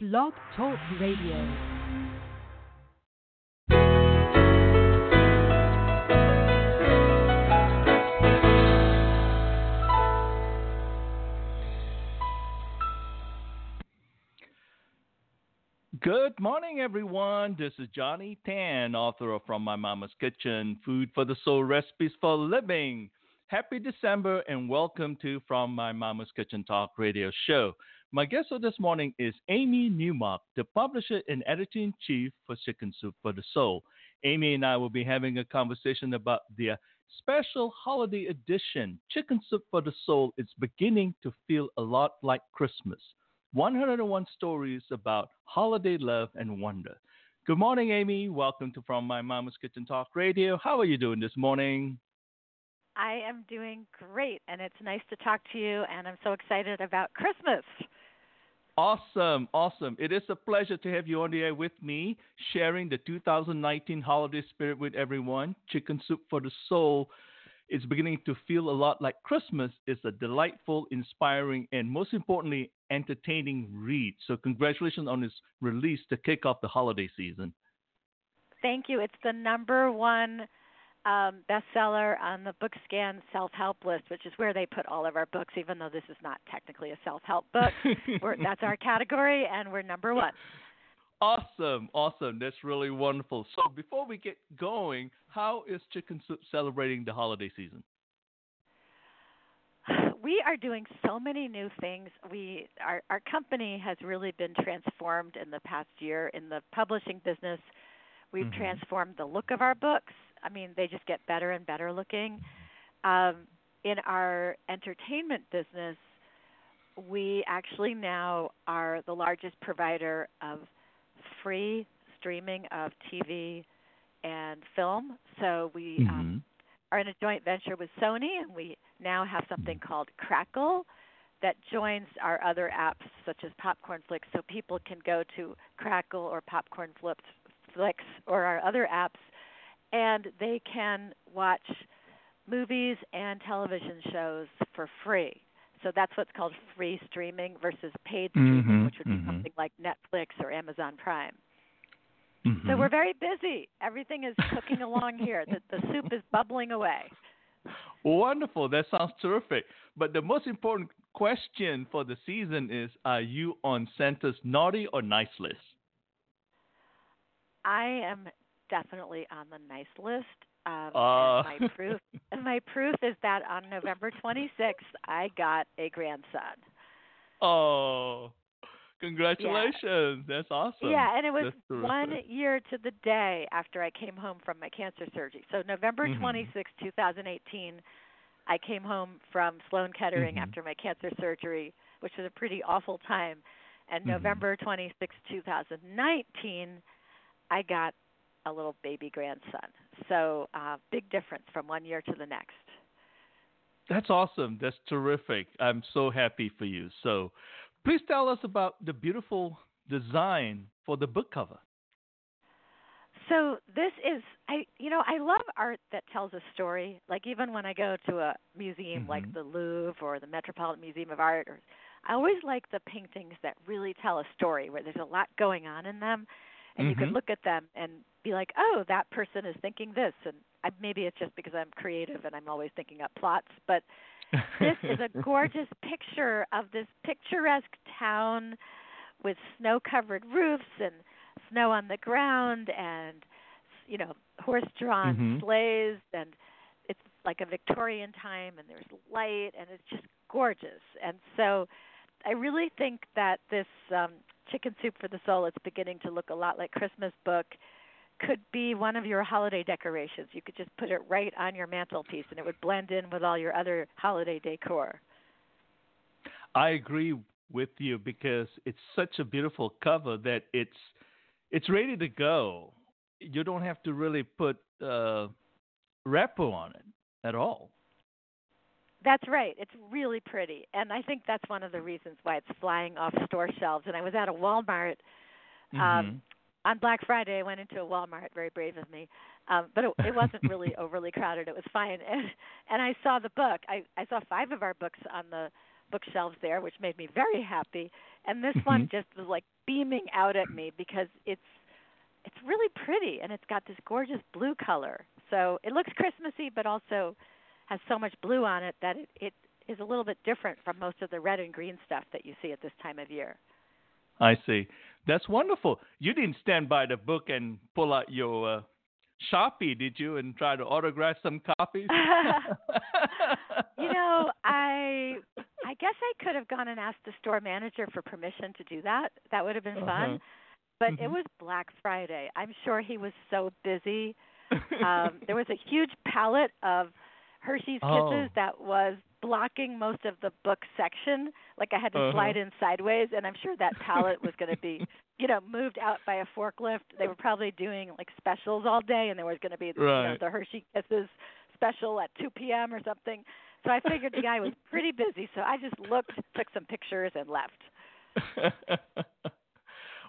Blog Talk Radio. Good morning, everyone. This is Johnny Tan, author of From My Mama's Kitchen Food for the Soul Recipes for Living. Happy December and welcome to From My Mama's Kitchen Talk radio show. My guest for this morning is Amy Newmark, the publisher and editor in chief for Chicken Soup for the Soul. Amy and I will be having a conversation about the special holiday edition. Chicken Soup for the Soul is beginning to feel a lot like Christmas. 101 stories about holiday love and wonder. Good morning, Amy. Welcome to From My Mama's Kitchen Talk Radio. How are you doing this morning? I am doing great, and it's nice to talk to you, and I'm so excited about Christmas. Awesome, awesome. It is a pleasure to have you on the air with me, sharing the 2019 holiday spirit with everyone. Chicken Soup for the Soul is beginning to feel a lot like Christmas. It's a delightful, inspiring, and most importantly, entertaining read. So, congratulations on its release to kick off the holiday season. Thank you. It's the number one um, bestseller on the BookScan self help list, which is where they put all of our books, even though this is not technically a self help book. that's our category, and we're number one. Awesome, awesome. That's really wonderful. So, before we get going, how is Chicken Soup celebrating the holiday season? We are doing so many new things. We our our company has really been transformed in the past year in the publishing business. We've mm-hmm. transformed the look of our books. I mean, they just get better and better looking. Um, in our entertainment business, we actually now are the largest provider of free streaming of TV and film. So we um, mm-hmm. um, are in a joint venture with Sony, and we now have something called Crackle that joins our other apps such as Popcorn Flicks, so people can go to Crackle or Popcorn Flips, Flicks or our other apps, and they can watch movies and television shows for free. So that's what's called free streaming versus paid streaming, mm-hmm, which would be mm-hmm. something like Netflix or Amazon Prime. Mm-hmm. So we're very busy. Everything is cooking along here. The, the soup is bubbling away. Wonderful. That sounds terrific. But the most important question for the season is Are you on Santa's naughty or nice list? I am definitely on the nice list. Um, uh. and my proof and my proof is that on November 26th I got a grandson. Oh, congratulations! Yeah. That's awesome. Yeah, and it was one year to the day after I came home from my cancer surgery. So November mm-hmm. 26, 2018, I came home from Sloan Kettering mm-hmm. after my cancer surgery, which was a pretty awful time. And mm-hmm. November 26, 2019, I got a little baby grandson. So, uh, big difference from one year to the next. That's awesome. That's terrific. I'm so happy for you. So, please tell us about the beautiful design for the book cover. So this is I you know I love art that tells a story. Like even when I go to a museum mm-hmm. like the Louvre or the Metropolitan Museum of Art or I always like the paintings that really tell a story where there's a lot going on in them and mm-hmm. you can mm-hmm. look at them and be like, "Oh, that person is thinking this." And I, maybe it's just because I'm creative and I'm always thinking up plots, but this is a gorgeous picture of this picturesque town with snow-covered roofs and snow on the ground and you know horse-drawn mm-hmm. sleighs and it's like a Victorian time and there's light and it's just gorgeous. And so I really think that this um Chicken Soup for the Soul, it's beginning to look a lot like Christmas book, could be one of your holiday decorations. You could just put it right on your mantelpiece and it would blend in with all your other holiday decor. I agree with you because it's such a beautiful cover that it's it's ready to go. You don't have to really put uh, wrapper on it at all. That's right. It's really pretty, and I think that's one of the reasons why it's flying off store shelves. And I was at a Walmart um, mm-hmm. on Black Friday. I went into a Walmart, very brave of me, um, but it, it wasn't really overly crowded. It was fine, and and I saw the book. I I saw five of our books on the bookshelves there, which made me very happy. And this mm-hmm. one just was like beaming out at me because it's it's really pretty and it's got this gorgeous blue color. So it looks Christmassy, but also has so much blue on it that it, it is a little bit different from most of the red and green stuff that you see at this time of year. I see. That's wonderful. You didn't stand by the book and pull out your uh, Sharpie, did you, and try to autograph some copies? you know, I I guess I could have gone and asked the store manager for permission to do that. That would have been fun. Uh-huh. But mm-hmm. it was Black Friday. I'm sure he was so busy. Um, there was a huge pallet of Hershey's oh. Kisses that was blocking most of the book section. Like I had to uh-huh. slide in sideways, and I'm sure that pallet was going to be, you know, moved out by a forklift. They were probably doing like specials all day, and there was going to be right. you know, the Hershey Kisses special at 2 p.m. or something. So I figured the guy was pretty busy, so I just looked, took some pictures, and left.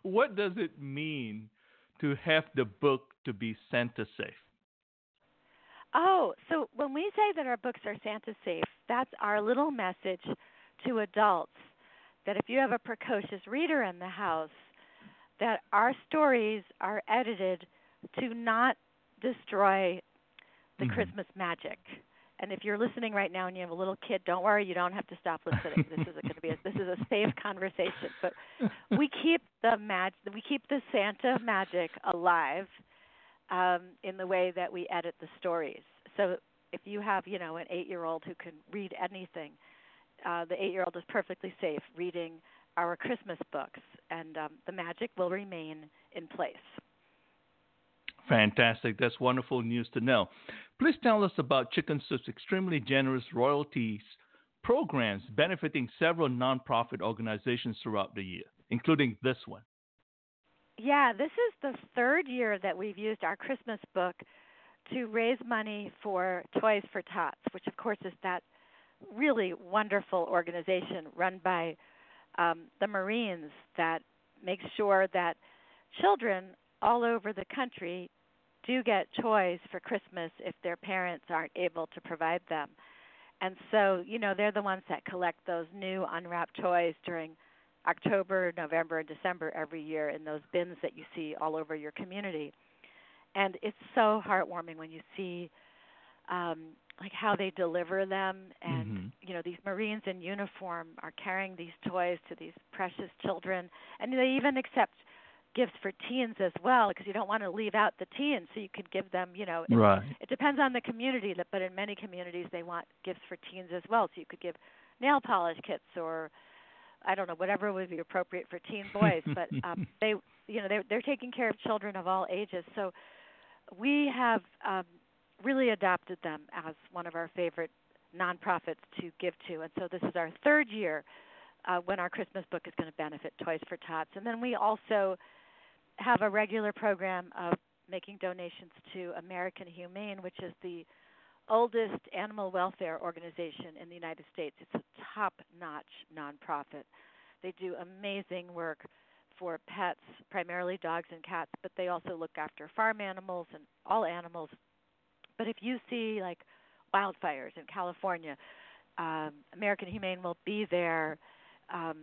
what does it mean to have the book to be Santa safe? Oh, so when we say that our books are Santa safe, that's our little message to adults that if you have a precocious reader in the house, that our stories are edited to not destroy the mm-hmm. Christmas magic. And if you're listening right now and you have a little kid, don't worry, you don't have to stop listening. this is going to be a, this is a safe conversation. But we keep the mag we keep the Santa magic alive um, in the way that we edit the stories. So if you have, you know, an eight-year-old who can read anything, uh, the eight-year-old is perfectly safe reading our Christmas books, and um, the magic will remain in place. Fantastic. That's wonderful news to know. Please tell us about Chicken Soup's extremely generous royalties programs benefiting several nonprofit organizations throughout the year, including this one. Yeah, this is the third year that we've used our Christmas book to raise money for Toys for Tots, which of course is that really wonderful organization run by um, the Marines that makes sure that children all over the country do get toys for Christmas if their parents aren't able to provide them. And so, you know, they're the ones that collect those new unwrapped toys during October, November, and December every year in those bins that you see all over your community. And it's so heartwarming when you see um like how they deliver them and mm-hmm. you know these marines in uniform are carrying these toys to these precious children and they even accept gifts for teens as well because you don't want to leave out the teens so you could give them you know it, right. it depends on the community but in many communities they want gifts for teens as well so you could give nail polish kits or I don't know whatever would be appropriate for teen boys, but um, they you know they're they're taking care of children of all ages. So we have um, really adopted them as one of our favorite nonprofits to give to, and so this is our third year uh, when our Christmas book is going to benefit Toys for Tots, and then we also have a regular program of making donations to American Humane, which is the oldest animal welfare organization in the United States. It's a top notch nonprofit. They do amazing work for pets, primarily dogs and cats, but they also look after farm animals and all animals. But if you see like wildfires in California, um, American Humane will be there um,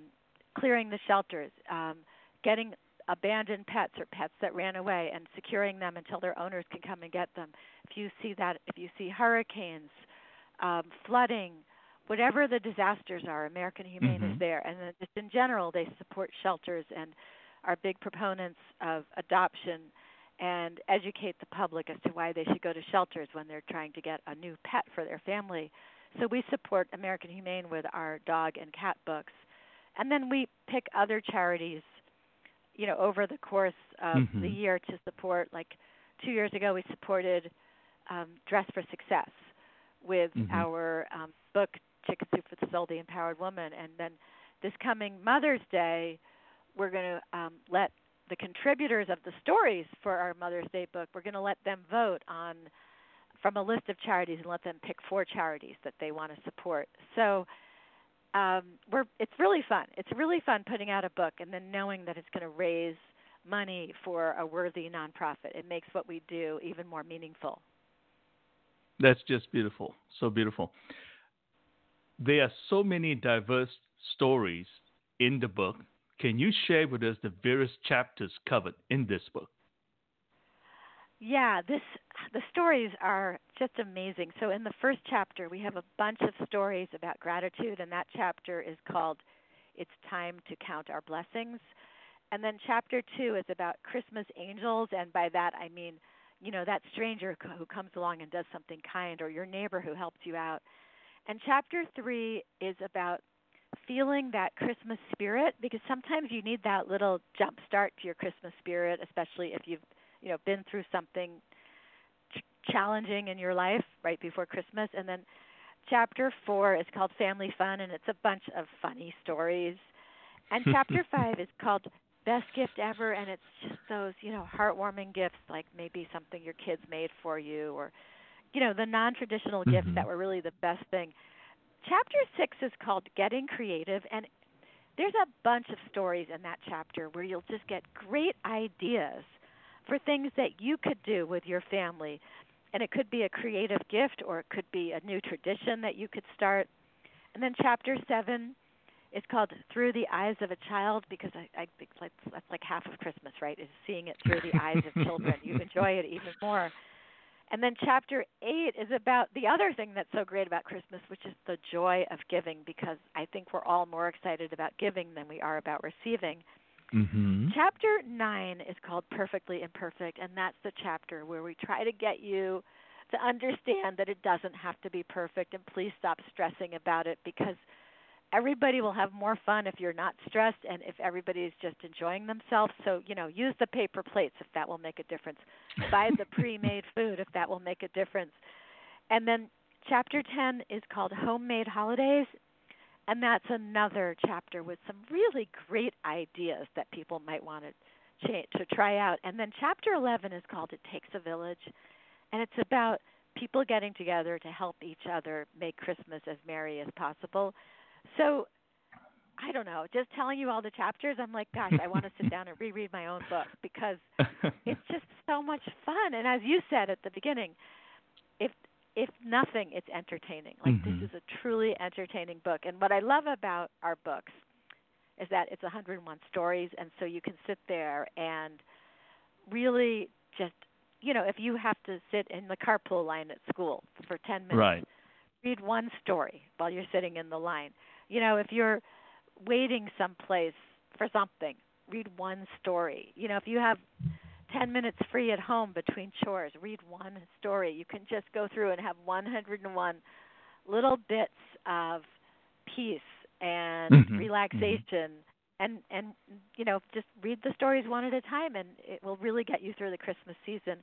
clearing the shelters, um, getting abandoned pets or pets that ran away and securing them until their owners can come and get them. If you see that, if you see hurricanes, um, flooding, whatever the disasters are, American Humane mm-hmm. is there. And then just in general, they support shelters and are big proponents of adoption and educate the public as to why they should go to shelters when they're trying to get a new pet for their family. So we support American Humane with our dog and cat books. And then we pick other charities you know over the course of mm-hmm. the year to support like two years ago we supported um, dress for success with mm-hmm. our um, book chicken soup for the soul the empowered woman and then this coming mother's day we're going to um, let the contributors of the stories for our mother's day book we're going to let them vote on from a list of charities and let them pick four charities that they want to support so um, we're it's really fun. It's really fun putting out a book and then knowing that it's going to raise money for a worthy nonprofit. It makes what we do even more meaningful. That's just beautiful. So beautiful. there are so many diverse stories in the book. Can you share with us the various chapters covered in this book? Yeah, this the stories are just amazing. So in the first chapter, we have a bunch of stories about gratitude and that chapter is called It's Time to Count Our Blessings. And then chapter 2 is about Christmas angels and by that I mean, you know, that stranger who comes along and does something kind or your neighbor who helps you out. And chapter 3 is about feeling that Christmas spirit because sometimes you need that little jump start to your Christmas spirit, especially if you've you know been through something ch- challenging in your life right before Christmas. And then chapter four is called Family Fun, and it's a bunch of funny stories. And chapter five is called Best Gift Ever, and it's just those you know heartwarming gifts, like maybe something your kids made for you, or you know the non-traditional mm-hmm. gifts that were really the best thing. Chapter six is called Getting Creative, and there's a bunch of stories in that chapter where you'll just get great ideas for things that you could do with your family. And it could be a creative gift or it could be a new tradition that you could start. And then chapter seven is called Through the Eyes of a Child because I, I think that's, that's like half of Christmas, right? Is seeing it through the eyes of children. You enjoy it even more. And then chapter eight is about the other thing that's so great about Christmas, which is the joy of giving, because I think we're all more excited about giving than we are about receiving. Mm-hmm. Chapter 9 is called Perfectly Imperfect, and that's the chapter where we try to get you to understand that it doesn't have to be perfect, and please stop stressing about it because everybody will have more fun if you're not stressed and if everybody is just enjoying themselves. So, you know, use the paper plates if that will make a difference. Buy the pre made food if that will make a difference. And then chapter 10 is called Homemade Holidays, and that's another chapter with some really great ideas that people might want to change, to try out. And then chapter 11 is called It Takes a Village, and it's about people getting together to help each other make Christmas as merry as possible. So I don't know, just telling you all the chapters, I'm like, gosh, I want to sit down and reread my own book because it's just so much fun. And as you said at the beginning, if if nothing, it's entertaining. Like mm-hmm. this is a truly entertaining book. And what I love about our books is that it's 101 stories, and so you can sit there and really just, you know, if you have to sit in the carpool line at school for 10 minutes, right. read one story while you're sitting in the line. You know, if you're waiting someplace for something, read one story. You know, if you have 10 minutes free at home between chores. Read one story. You can just go through and have 101 little bits of peace and mm-hmm. relaxation mm-hmm. and and you know just read the stories one at a time and it will really get you through the Christmas season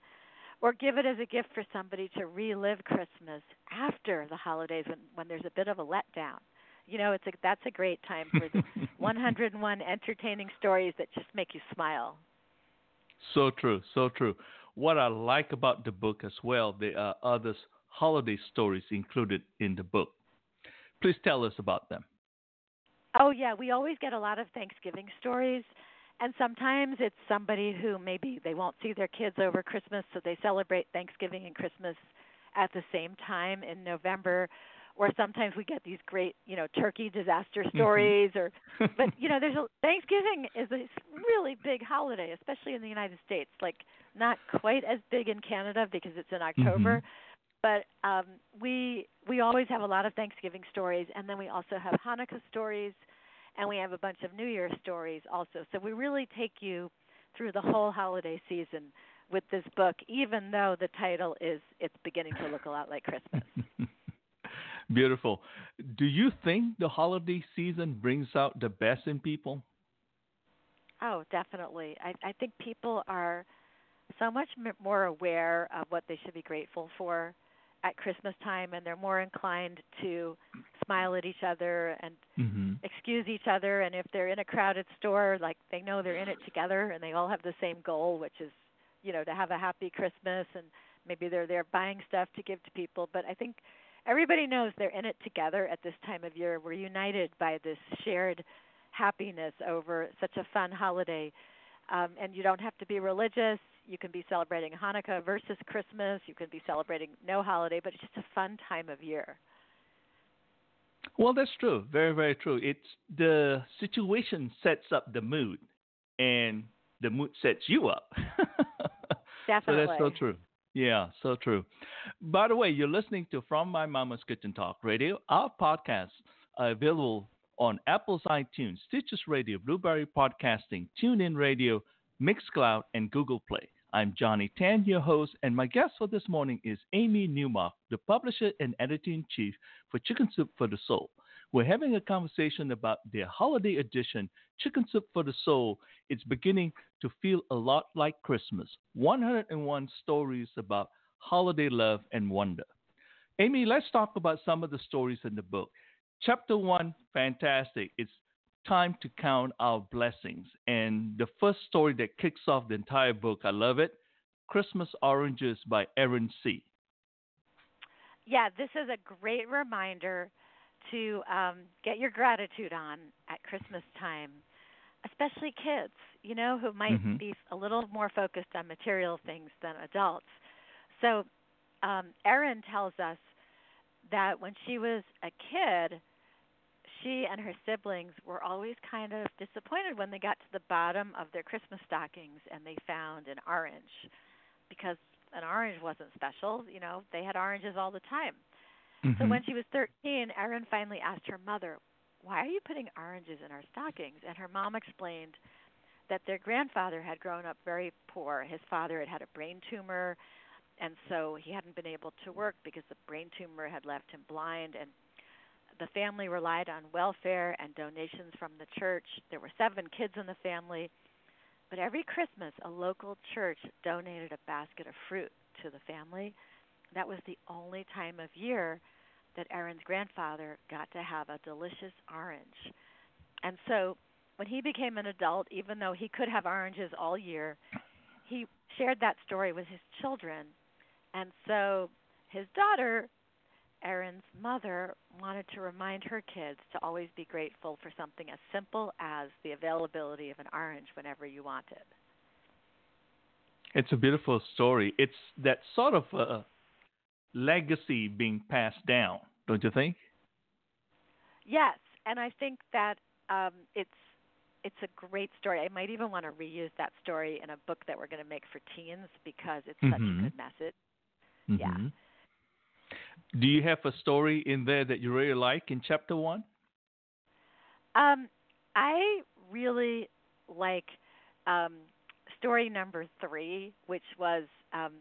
or give it as a gift for somebody to relive Christmas after the holidays when when there's a bit of a letdown. You know, it's a that's a great time for the 101 entertaining stories that just make you smile. So true, so true. What I like about the book as well, there are other holiday stories included in the book. Please tell us about them. Oh, yeah, we always get a lot of Thanksgiving stories. And sometimes it's somebody who maybe they won't see their kids over Christmas, so they celebrate Thanksgiving and Christmas at the same time in November or sometimes we get these great, you know, turkey disaster mm-hmm. stories or but you know, there's a Thanksgiving is a really big holiday, especially in the United States. Like not quite as big in Canada because it's in October. Mm-hmm. But um we we always have a lot of Thanksgiving stories and then we also have Hanukkah stories and we have a bunch of New Year stories also. So we really take you through the whole holiday season with this book, even though the title is It's Beginning to Look a Lot Like Christmas. Beautiful. Do you think the holiday season brings out the best in people? Oh, definitely. I, I think people are so much more aware of what they should be grateful for at Christmas time, and they're more inclined to smile at each other and mm-hmm. excuse each other. And if they're in a crowded store, like they know they're in it together, and they all have the same goal, which is, you know, to have a happy Christmas, and maybe they're there buying stuff to give to people. But I think everybody knows they're in it together at this time of year. We're united by this shared happiness over such a fun holiday. Um, and you don't have to be religious. You can be celebrating Hanukkah versus Christmas. You can be celebrating no holiday, but it's just a fun time of year. Well, that's true. Very, very true. It's the situation sets up the mood, and the mood sets you up. Definitely. so that's so true. Yeah, so true. By the way, you're listening to From My Mama's Kitchen Talk Radio. Our podcasts are available on Apple's iTunes, Stitcher Radio, Blubrry Podcasting, TuneIn Radio, Mixcloud, and Google Play. I'm Johnny Tan, your host, and my guest for this morning is Amy Newmark, the publisher and editor in chief for Chicken Soup for the Soul. We're having a conversation about their holiday edition, Chicken Soup for the Soul. It's beginning to feel a lot like Christmas. 101 stories about holiday love and wonder. Amy, let's talk about some of the stories in the book. Chapter one, fantastic. It's time to count our blessings. And the first story that kicks off the entire book, I love it Christmas Oranges by Erin C. Yeah, this is a great reminder to um, get your gratitude on at Christmas time, especially kids, you know, who might Mhm. be a little more focused on material things than adults. So, um, Erin tells us that when she was a kid, she and her siblings were always kind of disappointed when they got to the bottom of their Christmas stockings and they found an orange because an orange wasn't special. You know, they had oranges all the time. So Mhm. when she was 13, Erin finally asked her mother, Why are you putting oranges in our stockings? And her mom explained that their grandfather had grown up very poor. His father had had a brain tumor, and so he hadn't been able to work because the brain tumor had left him blind. And the family relied on welfare and donations from the church. There were seven kids in the family. But every Christmas, a local church donated a basket of fruit to the family. That was the only time of year that Erin's grandfather got to have a delicious orange. And so when he became an adult, even though he could have oranges all year, he shared that story with his children. And so his daughter, Erin's mother, wanted to remind her kids to always be grateful for something as simple as the availability of an orange whenever you want it. It's a beautiful story. It's that sort of a legacy being passed down, don't you think? Yes, and I think that um, it's it's a great story. I might even want to reuse that story in a book that we're going to make for teens because it's such Mhm. a good message. Yeah. Mhm. Do you have a story in there that you really like in chapter one? Um, I really like um, story number three, which was um,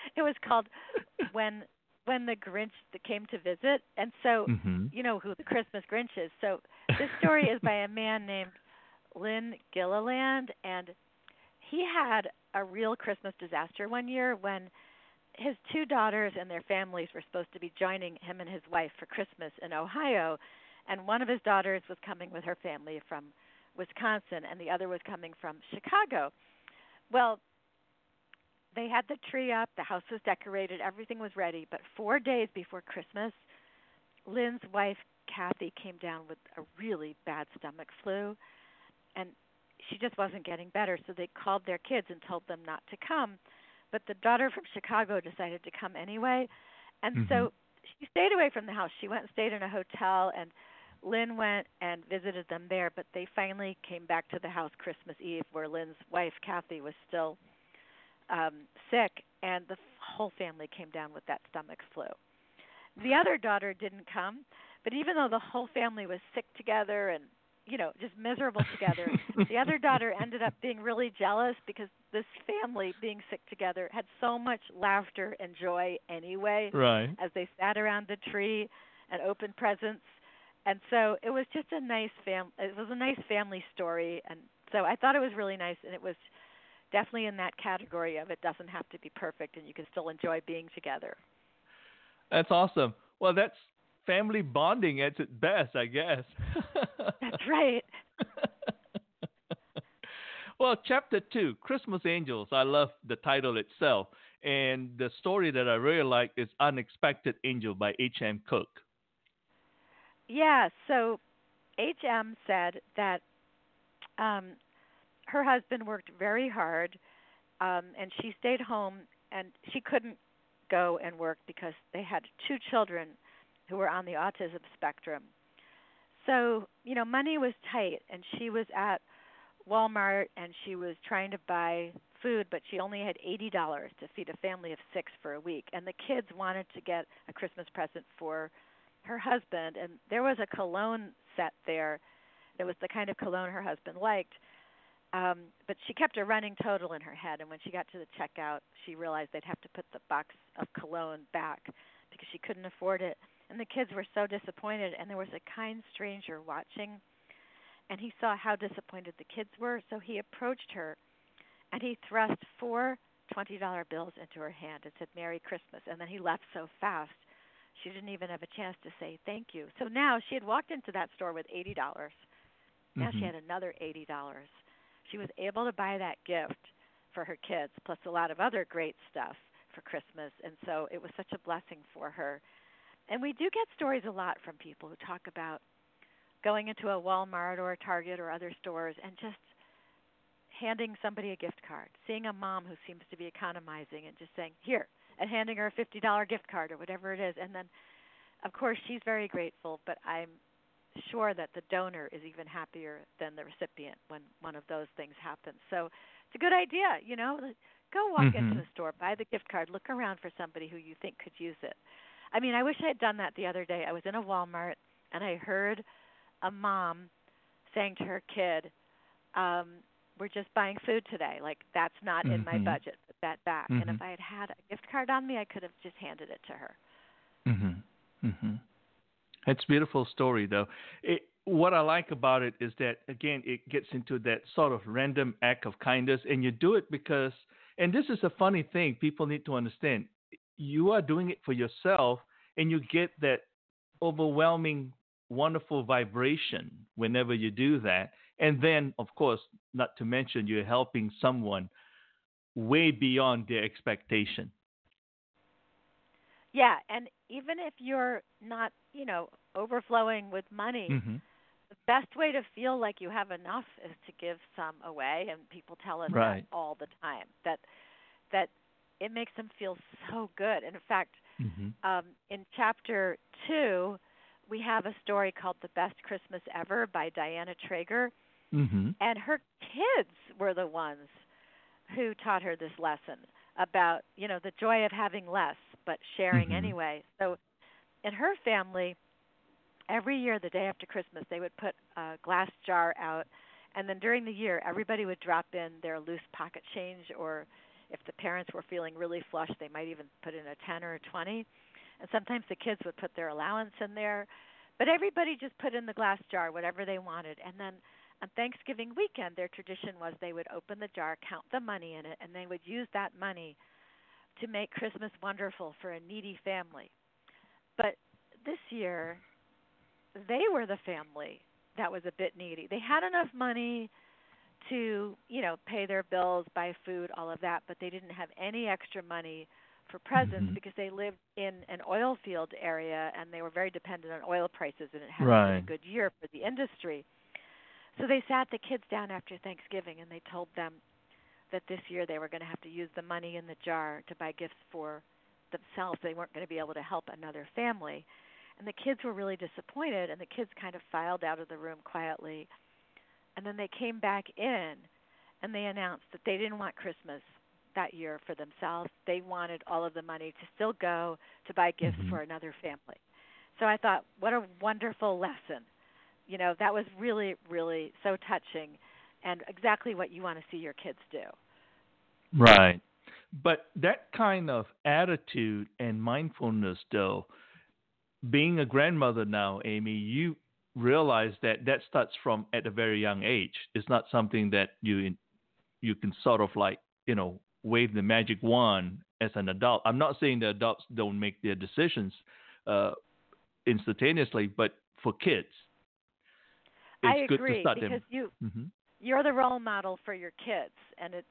it was called when when the Grinch came to visit, and so Mm-hmm. you know who the Christmas Grinch is. So this story is by a man named Lynn Gilliland, and he had a real Christmas disaster one year when his two daughters and their families were supposed to be joining him and his wife for Christmas in Ohio, and one of his daughters was coming with her family from Wisconsin, and the other was coming from Chicago. Well, they had the tree up, the house was decorated, everything was ready, but four days before Christmas, Lynn's wife Kathy came down with a really bad stomach flu, and she just wasn't getting better. So they called their kids and told them not to come. But the daughter from Chicago decided to come anyway, and so mm-hmm. she stayed away from the house. She went and stayed in a hotel, and Lynn went and visited them there. But they finally came back to the house Christmas Eve, where Lynn's wife Kathy was still um, sick, and the whole family came down with that stomach flu. The other daughter didn't come, but even though the whole family was sick together and you know just miserable together, the other daughter ended up being really jealous because this family being sick together had so much laughter and joy anyway Right. as they sat around the tree and opened presents. And so it was just a nice fam it was a nice family story and so I thought it was really nice and it was definitely in that category of it doesn't have to be perfect and you can still enjoy being together. That's awesome. Well, that's family bonding at its best, I guess. That's right. well, chapter two, Christmas Angels. I love the title itself. And the story that I really like is Unexpected Angel by H.M. Cook. Yeah, so HM said that um her husband worked very hard um and she stayed home and she couldn't go and work because they had two children who were on the autism spectrum. So, you know, money was tight and she was at Walmart and she was trying to buy food, but she only had $80 to feed a family of 6 for a week. And the kids wanted to get a Christmas present for her husband and there was a cologne set there. It was the kind of cologne her husband liked. Um, but she kept a running total in her head, and when she got to the checkout, she realized they'd have to put the box of cologne back because she couldn't afford it. And the kids were so disappointed, and there was a kind stranger watching, and he saw how disappointed the kids were, so he approached her, and he thrust four twenty dollar bills into her hand and said "Merry Christmas," and then he left so fast she didn't even have a chance to say thank you. So now she had walked into that store with eighty dollars. Now mm-hmm. she had another eighty dollars. She was able to buy that gift for her kids, plus a lot of other great stuff for Christmas, and so it was such a blessing for her. And we do get stories a lot from people who talk about going into a Walmart or a Target or other stores and just handing somebody a gift card, seeing a mom who seems to be economizing and just saying, "Here," and handing her a $50 gift card or whatever it is. And then of course she's very grateful, but I'm sure that the donor is even happier than the recipient when one of those things happens. So it's a good idea, you know. Go walk mm-hmm. into a store, buy the gift card, look around for somebody who you think could use it. I mean, I wish I had done that the other day. I was in a Walmart and I heard a mom saying to her kid, um, "We're just buying food today. Like that's not mm-hmm. in my mm-hmm. budget. Put that back." Mm-hmm. And if mm-hmm. I had had a gift card on me, I could have just handed it to her. Mhm. Mhm. It's a beautiful story, though. It, what I like about it is that again, it gets into that sort of random act of kindness, and you do it because, and this is a funny thing people need to understand. You are doing it for yourself, and you get that overwhelming, wonderful vibration whenever you do that. And then, of course, not to mention, you're helping someone way beyond their expectation. Yeah, and even if you're not, you know, overflowing with money, mm-hmm. the best way to feel like you have enough is to give some away and people tell us right. that all the time that that it makes them feel so good. And in fact, mm-hmm. um, in chapter 2, we have a story called The Best Christmas Ever by Diana Traeger. Mm-hmm. And her kids were the ones who taught her this lesson about, you know, the joy of having less but sharing mm-hmm. anyway. So in her family, every year the day after Christmas, they would put a glass jar out, and then during the year, everybody would drop in their loose pocket change, or if the parents were feeling really flush, they might even put in a 10 or a 20. And sometimes the kids would put their allowance in there. But everybody just put in the glass jar whatever they wanted. And then on Thanksgiving weekend, their tradition was they would open the jar, count the money in it, and they would use that money to make Christmas wonderful for a needy family. But this year, they were the family that was a bit needy. They had enough money to, you know, pay their bills, buy food, all of that, but they didn't have any extra money for presents mm-hmm. because they lived in an oil field area and they were very dependent on oil prices and it had right. been a good year for the industry. So they sat the kids down after Thanksgiving and they told them that this year they were going to have to use the money in the jar to buy gifts for themselves. They weren't going to be able to help another family. And the kids were really disappointed, and the kids kind of filed out of the room quietly. And then they came back in and they announced that they didn't want Christmas that year for themselves. They wanted all of the money to still go to buy gifts mm-hmm. for another family. So I thought, what a wonderful lesson. You know, that was really, really so touching and exactly what you want to see your kids do. Right. But that kind of attitude and mindfulness, though, being a grandmother now, Amy, you realize that that starts from at a very young age. It's not something that you you can sort of like you know wave the magic wand as an adult. I'm not saying the adults don't make their decisions uh, instantaneously, but for kids, it's I good agree to start because them. you mm-hmm you're the role model for your kids and it's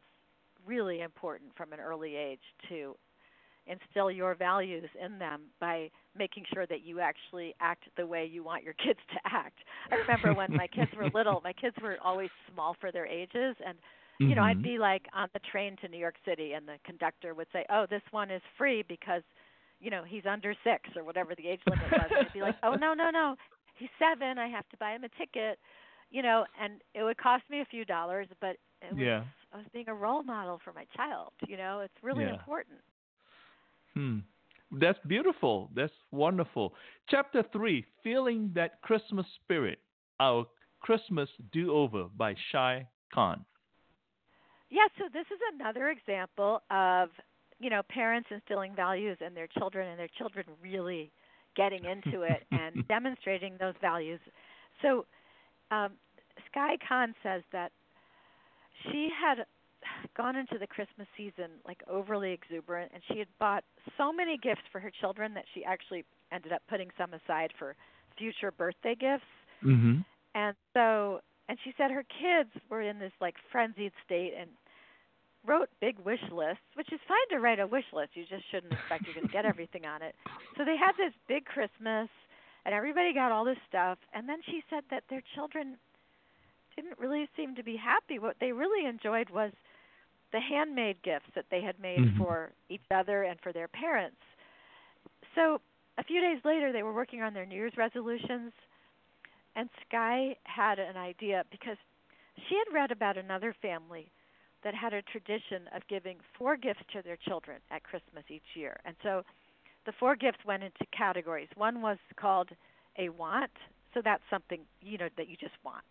really important from an early age to instill your values in them by making sure that you actually act the way you want your kids to act. I remember when my kids were little, my kids were always small for their ages and you know, I'd Mhm. be like on the train to New York City and the conductor would say, "Oh, this one is free because you know, he's under six or whatever the age limit was. And I'd be like, oh no, no, no, he's seven. I have to buy him a ticket, you know, and it would cost me a few dollars, but it was, Yeah. I was being a role model for my child. You know, it's really Yeah. important. Hmm. That's beautiful. That's wonderful. Chapter 3 Feeling That Christmas Spirit, Our Christmas Do Over by Shai Khan. Yeah, so this is another example of you know parents instilling values in their children and their children really getting into it and demonstrating those values. So um, Sky Khan says that she had gone into the Christmas season like overly exuberant and she had bought so many gifts for her children that she actually ended up putting some aside for future birthday gifts. Mm-hmm. And so, and she said her kids were in this like frenzied state and wrote big wish lists, which is fine to write a wish list. You just shouldn't expect you're going to get everything on it. So they had this big Christmas, and everybody got all this stuff. And then she said that their children didn't really seem to be happy. What they really enjoyed was the handmade gifts that they had made Mhm. for each other and for their parents. So a few days later, they were working on their New Year's resolutions, and Sky had an idea because she had read about another family that had a tradition of giving four gifts to their children at Christmas each year. And so the four gifts went into categories. One was called a want, so that's something, you know, that you just want.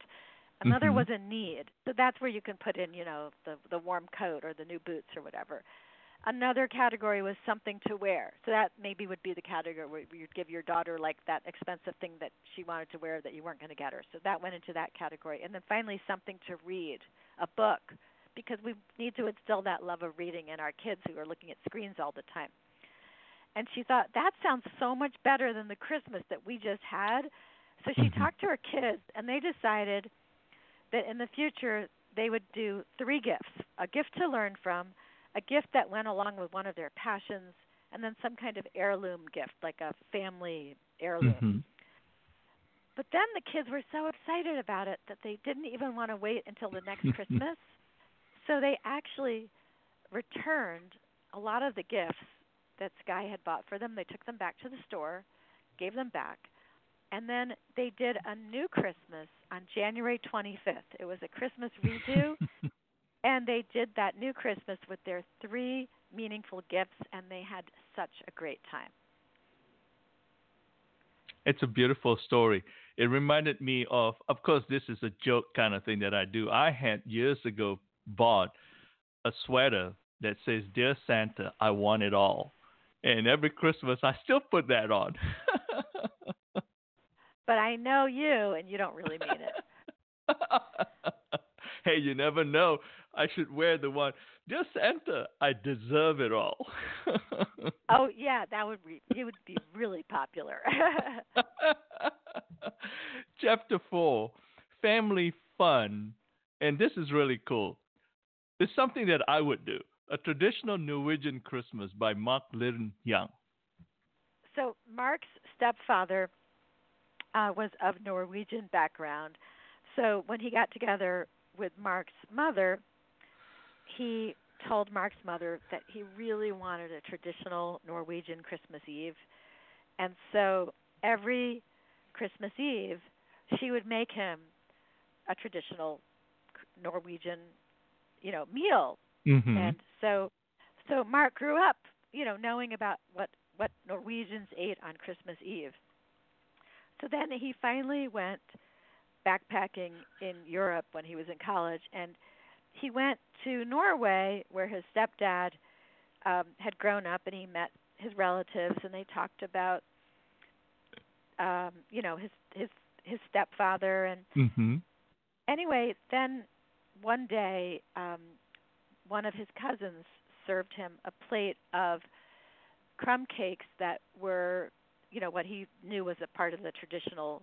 Another Mhm. was a need. So that's where you can put in, you know, the the warm coat or the new boots or whatever. Another category was something to wear. So that maybe would be the category where you'd give your daughter like that expensive thing that she wanted to wear that you weren't going to get her. So that went into that category. And then finally something to read, a book, because we need to instill that love of reading in our kids who are looking at screens all the time. And she thought that sounds so much better than the Christmas that we just had. So she Mhm. talked to her kids and they decided that in the future they would do three gifts a gift to learn from, a gift that went along with one of their passions, and then some kind of heirloom gift, like a family heirloom. Mhm. But then the kids were so excited about it that they didn't even want to wait until the next Christmas. So they actually returned a lot of the gifts that Sky had bought for them. They took them back to the store, gave them back, and then they did a new Christmas on January 25th. It was a Christmas redo, and they did that new Christmas with their three meaningful gifts, and they had such a great time. It's a beautiful story. It reminded me of, of course, this is a joke kind of thing that I do. I had years ago bought a sweater that says, Dear Santa, I want it all. And every Christmas, I still put that on. But I know you, and you don't really mean it. hey, you never know. I should wear the one, Dear Santa, I deserve it all. Oh yeah, that would be it would be really popular. Chapter 4 Family Fun. And this is really cool. It's something that I would do a traditional Norwegian Christmas by Mark Lydon Young. so Mark's stepfather uh, was of Norwegian background. So when he got together with Mark's mother, he told Mark's mother that he really wanted a traditional Norwegian Christmas Eve. And so every Christmas Eve, she would make him a traditional Norwegian, you know, meal Mm-hmm. and so so Mark grew up, you know, knowing about what what Norwegians ate on Christmas Eve. So then he finally went backpacking in Europe when he was in college and he went to Norway where his stepdad um had grown up and he met his relatives and they talked about um you know his his his stepfather and mm-hmm. anyway, then one day, um, one of his cousins served him a plate of crumb cakes that were, you know, what he knew was a part of the traditional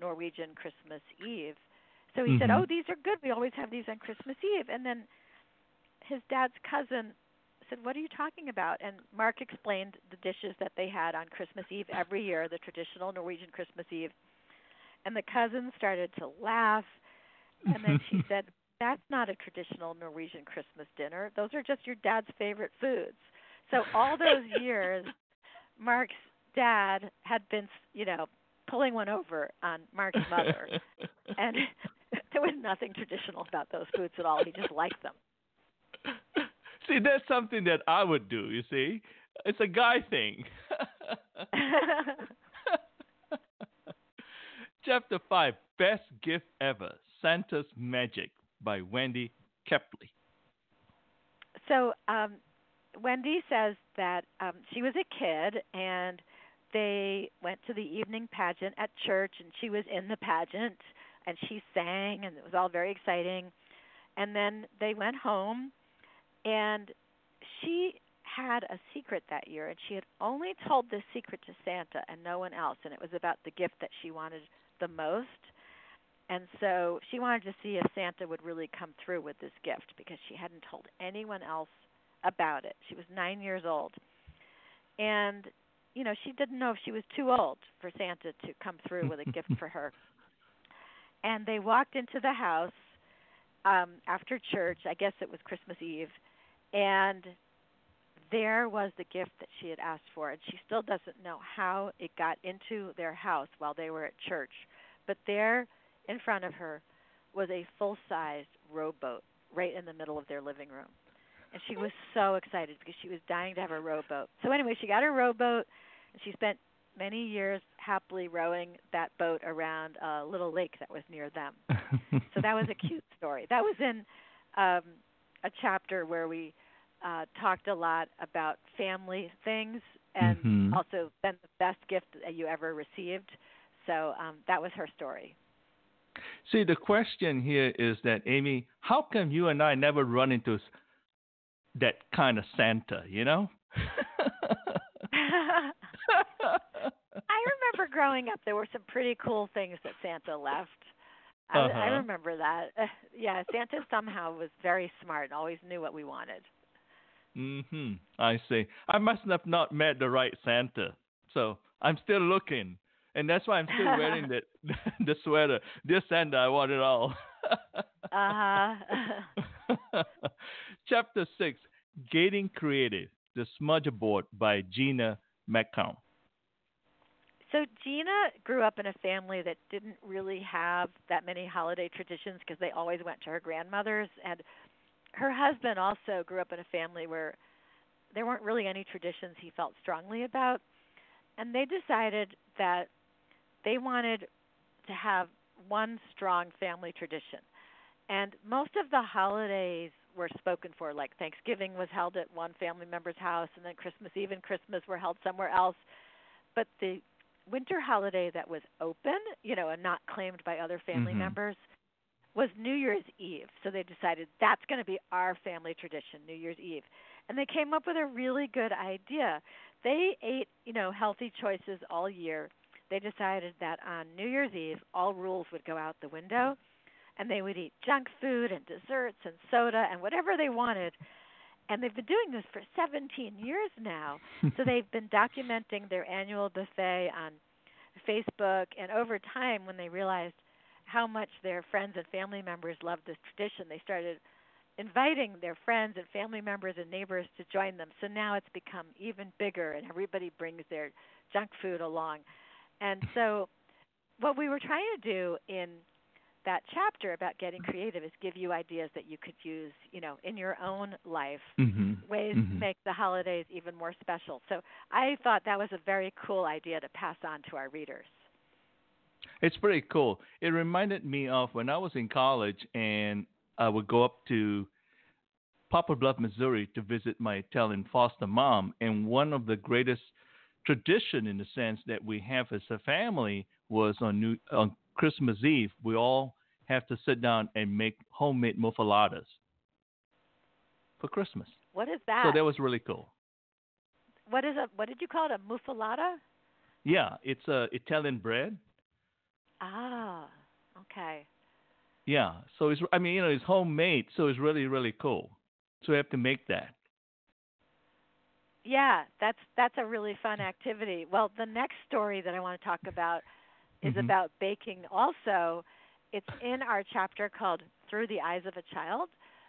Norwegian Christmas Eve. So he said, Mhm. "Oh, these are good. We always have these on Christmas Eve." And then his dad's cousin said, "What are you talking about?" And Mark explained the dishes that they had on Christmas Eve every year, the traditional Norwegian Christmas Eve. And the cousin started to laugh, and then she said, "That's not a traditional Norwegian Christmas dinner. Those are just your dad's favorite foods." So all those years, Mark's dad had been, you know, pulling one over on Mark's mother, and there was nothing traditional about those foods at all. He just liked them. See, that's something that I would do. You see, it's a guy thing. Chapter five: Best gift ever. Santa's Magic by Wendy Kepley. So, um, Wendy says that um, she was a kid and they went to the evening pageant at church and she was in the pageant and she sang and it was all very exciting. And then they went home and she had a secret that year and she had only told this secret to Santa and no one else and it was about the gift that she wanted the most. And so she wanted to see if Santa would really come through with this gift because she hadn't told anyone else about it. She was 9 years old. And you know, she didn't know if she was too old for Santa to come through with a gift for her. And they walked into the house um after church, I guess it was Christmas Eve, and there was the gift that she had asked for and she still doesn't know how it got into their house while they were at church. But there in front of her was a full-sized rowboat right in the middle of their living room and she was so excited because she was dying to have a rowboat. So anyway, she got her rowboat, and she spent many years happily rowing that boat around a little lake that was near them. so that was a cute story. That was in um, a chapter where we uh, talked a lot about family things and mm-hmm. also then the best gift that you ever received. So um, that was her story. See, the question here is that, Amy, how come you and I never run into that kind of Santa, you know? I remember growing up, there were some pretty cool things that Santa left. I, uh-huh. I remember that. Uh, yeah, Santa somehow was very smart and always knew what we wanted. Mhm. I see. I must have not met the right Santa, so I'm still looking, and that's why I'm still wearing the the sweater. Dear Santa, I want it all. uh huh. Chapter six: Getting Creative. The Smudge Board by Gina McCown. So Gina grew up in a family that didn't really have that many holiday traditions because they always went to her grandmother's and her husband also grew up in a family where there weren't really any traditions he felt strongly about and they decided that they wanted to have one strong family tradition. And most of the holidays were spoken for like Thanksgiving was held at one family member's house and then Christmas Eve and Christmas were held somewhere else. But the winter holiday that was open, you know, and not claimed by other family mm-hmm. members was New Year's Eve. So they decided that's going to be our family tradition, New Year's Eve. And they came up with a really good idea. They ate, you know, healthy choices all year. They decided that on New Year's Eve, all rules would go out the window and they would eat junk food and desserts and soda and whatever they wanted and they've been doing this for 17 years now. so they've been documenting their annual buffet on Facebook, and over time, when they realized how much their friends and family members loved this tradition, they started inviting their friends and family members and neighbors to join them. So now it's become even bigger, and everybody brings their junk food along. And so, what we were trying to do in that chapter about getting creative is give you ideas that you could use, you know, in your own life, mm-hmm. ways mm-hmm. to make the holidays even more special. So I thought that was a very cool idea to pass on to our readers. It's pretty cool. It reminded me of when I was in college and I would go up to Poplar Bluff, Missouri to visit my Italian foster mom. And one of the greatest tradition in the sense that we have as a family was on New on Christmas Eve, we all have to sit down and make homemade muffaladas for Christmas. What is that? So that was really cool. What is a what did you call it? A muffalata? Yeah, it's a Italian bread. Ah, okay. Yeah, so it's I mean you know it's homemade, so it's really really cool. So we have to make that. Yeah, that's that's a really fun activity. Well, the next story that I want to talk about is mm-hmm. about baking also. It's in our chapter called Through the Eyes of a Child.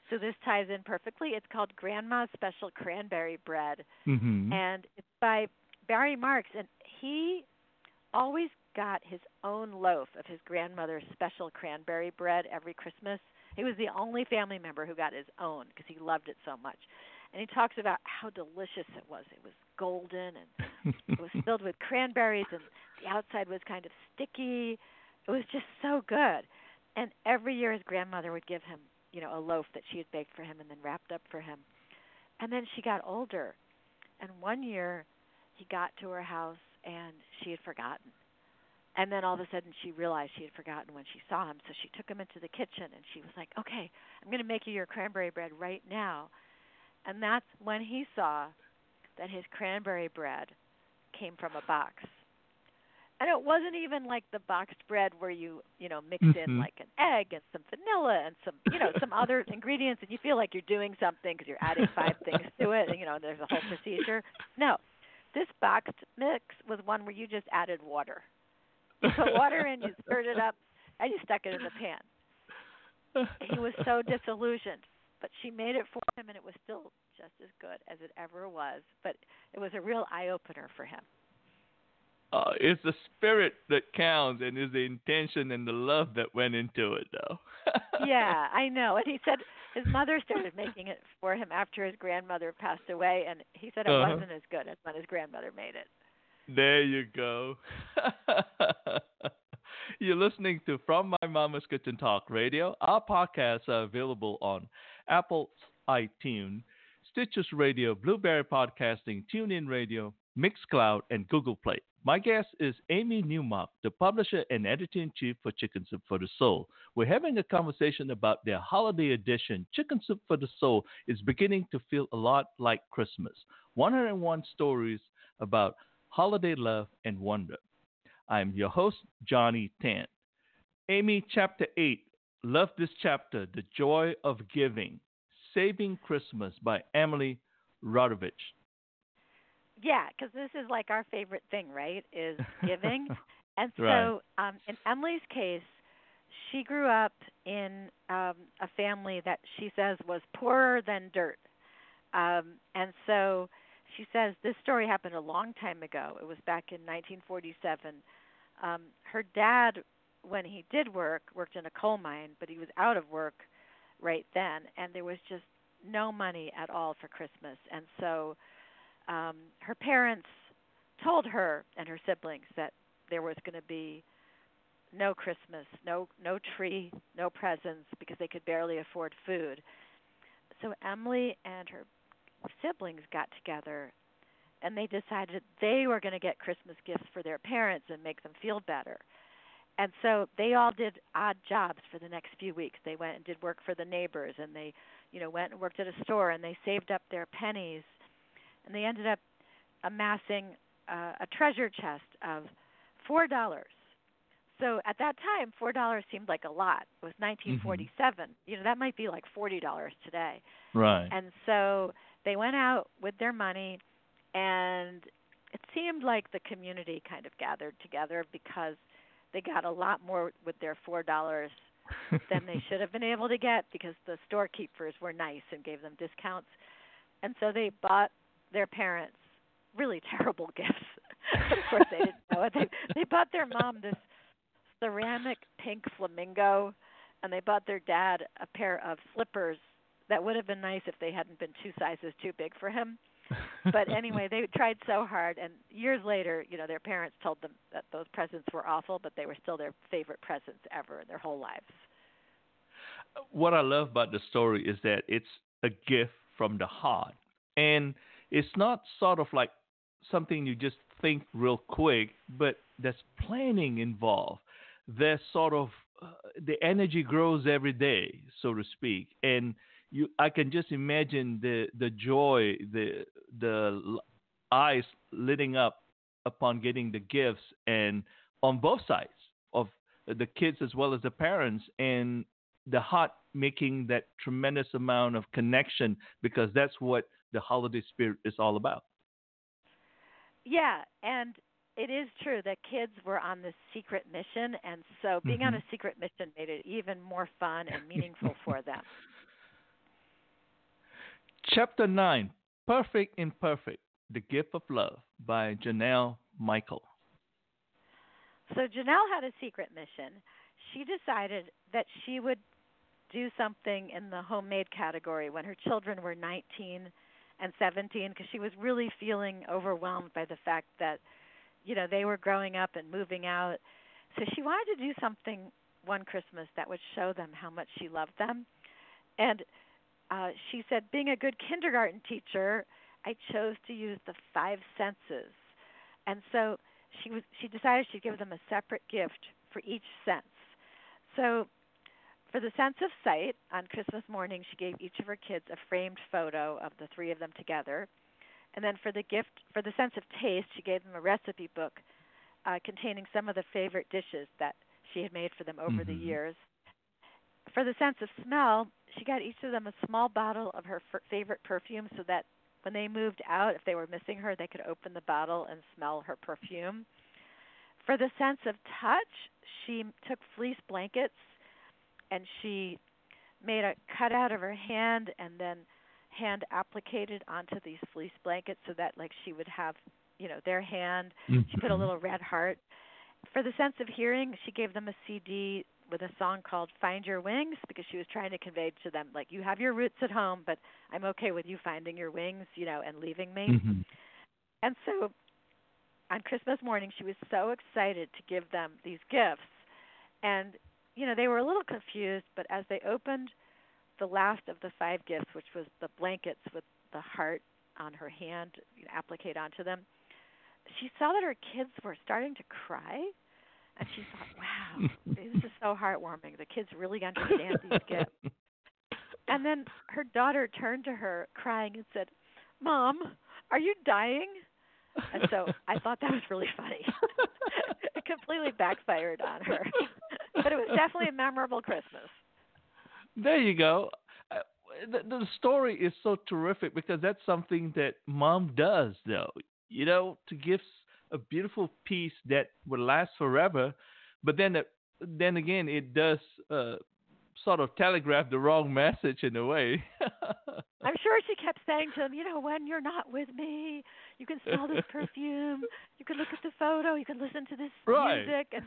So this ties in perfectly. It's called Grandma's Special Cranberry Bread. Mm-hmm. And it's by Barry Marks, and he always got his own loaf of his grandmother's special cranberry bread every Christmas. He was the only family member who got his own because he loved it so much. And he talks about how delicious it was. It was golden and it was filled with cranberries and the outside was kind of sticky. It was just so good. And every year his grandmother would give him, you know, a loaf that she had baked for him and then wrapped up for him. And then she got older. And one year he got to her house and she had forgotten. And then all of a sudden she realized she had forgotten when she saw him. So she took him into the kitchen and she was like, Okay, I'm going to make you your cranberry bread right now. And that's when he saw that his cranberry bread came from a box. And it wasn't even like the boxed bread where you, you know, mix mm-hmm. in like an egg and some vanilla and some, you know, some other ingredients and you feel like you're doing something because you're adding five things to it and you know, there's a whole procedure. No. This boxed mix was one where you just added water. You put water in, you stirred it up, and you stuck it in the pan. He was so disillusioned, but she made it for him, and it was still just as good as it ever was. But it was a real eye opener for him. Uh, it's the spirit that counts, and it's the intention and the love that went into it, though. yeah, I know. And he said his mother started making it for him after his grandmother passed away, and he said it uh-huh. wasn't as good as when his grandmother made it. There you go. You're listening to From My Mama's Kitchen Talk Radio. Our podcasts are available on Apple iTunes, Stitcher Radio, Blubrry Podcasting, TuneIn Radio, Mixcloud, and Google Play. My guest is Amy Newmark, the publisher and editor in chief for Chicken Soup for the Soul. We're having a conversation about their holiday edition. Chicken Soup for the Soul is beginning to feel a lot like Christmas. 101 stories about holiday love and wonder. I'm your host, Johnny Tan. Amy, chapter 8. Love this chapter, The Joy of Giving. Saving Christmas by Emily Rodovich yeah, because this is like our favorite thing, right? Is giving. and so, right. um, in Emily's case, she grew up in um, a family that she says was poorer than dirt. Um, and so she says this story happened a long time ago. It was back in 1947. Um, her dad, when he did work, worked in a coal mine, but he was out of work right then, and there was just no money at all for Christmas. And so um, her parents told her and her siblings that there was going to be no Christmas, no no tree, no presents because they could barely afford food. So Emily and her siblings got together and they decided they were going to get Christmas gifts for their parents and make them feel better. And so they all did odd jobs for the next few weeks. They went and did work for the neighbors and they, you know, went and worked at a store and they saved up their pennies and they ended up amassing uh, a treasure chest of four dollars. So at that time, four dollars seemed like a lot. It was 1947. Mm-hmm. You know, that might be like forty dollars today. Right. And so they went out with their money, and it seemed like the community kind of gathered together because they got a lot more with their four dollars than they should have been able to get because the storekeepers were nice and gave them discounts. And so they bought their parents really terrible gifts. of course, they didn't know it. They they bought their mom this ceramic pink flamingo, and they bought their dad a pair of slippers that would have been nice if they hadn't been two sizes too big for him. But anyway, they tried so hard, and years later, you know, their parents told them that those presents were awful, but they were still their favorite presents ever in their whole lives. What I love about the story is that it's a gift from the heart, and it's not sort of like something you just think real quick, but there's planning involved. There's sort of uh, the energy grows every day, so to speak, and you I can just imagine the the joy, the the eyes lighting up upon getting the gifts, and on both sides of the kids as well as the parents, and the heart making that tremendous amount of connection because that's what the holiday spirit is all about. Yeah, and it is true that kids were on this secret mission, and so being mm-hmm. on a secret mission made it even more fun and meaningful for them. Chapter 9 Perfect Imperfect. The Gift of Love by Janelle Michael. So Janelle had a secret mission. She decided that she would do something in the homemade category when her children were 19 and 17 because she was really feeling overwhelmed by the fact that you know they were growing up and moving out. So she wanted to do something one Christmas that would show them how much she loved them. And uh she said being a good kindergarten teacher, I chose to use the five senses. And so she was she decided she'd give them a separate gift for each sense. So for the sense of sight, on Christmas morning, she gave each of her kids a framed photo of the three of them together. And then for the gift, for the sense of taste, she gave them a recipe book uh, containing some of the favorite dishes that she had made for them over mm-hmm. the years. For the sense of smell, she got each of them a small bottle of her f- favorite perfume so that when they moved out, if they were missing her, they could open the bottle and smell her perfume. For the sense of touch, she took fleece blankets and she made a cutout of her hand and then hand applicated onto these fleece blankets so that like she would have you know their hand mm-hmm. she put a little red heart for the sense of hearing she gave them a cd with a song called find your wings because she was trying to convey to them like you have your roots at home but i'm okay with you finding your wings you know and leaving me mm-hmm. and so on christmas morning she was so excited to give them these gifts and you know, they were a little confused, but as they opened the last of the five gifts, which was the blankets with the heart on her hand you know, appliqued onto them, she saw that her kids were starting to cry. And she thought, wow, this is so heartwarming. The kids really understand these gifts. And then her daughter turned to her crying and said, Mom, are you dying? And so I thought that was really funny. it completely backfired on her but it was definitely a memorable Christmas. There you go. Uh, the, the story is so terrific because that's something that mom does, though. You know, to give a beautiful piece that will last forever, but then, uh, then again, it does uh, sort of telegraph the wrong message in a way. I'm sure she kept saying to him, you know, when you're not with me, you can smell this perfume, you can look at the photo, you can listen to this right. music, and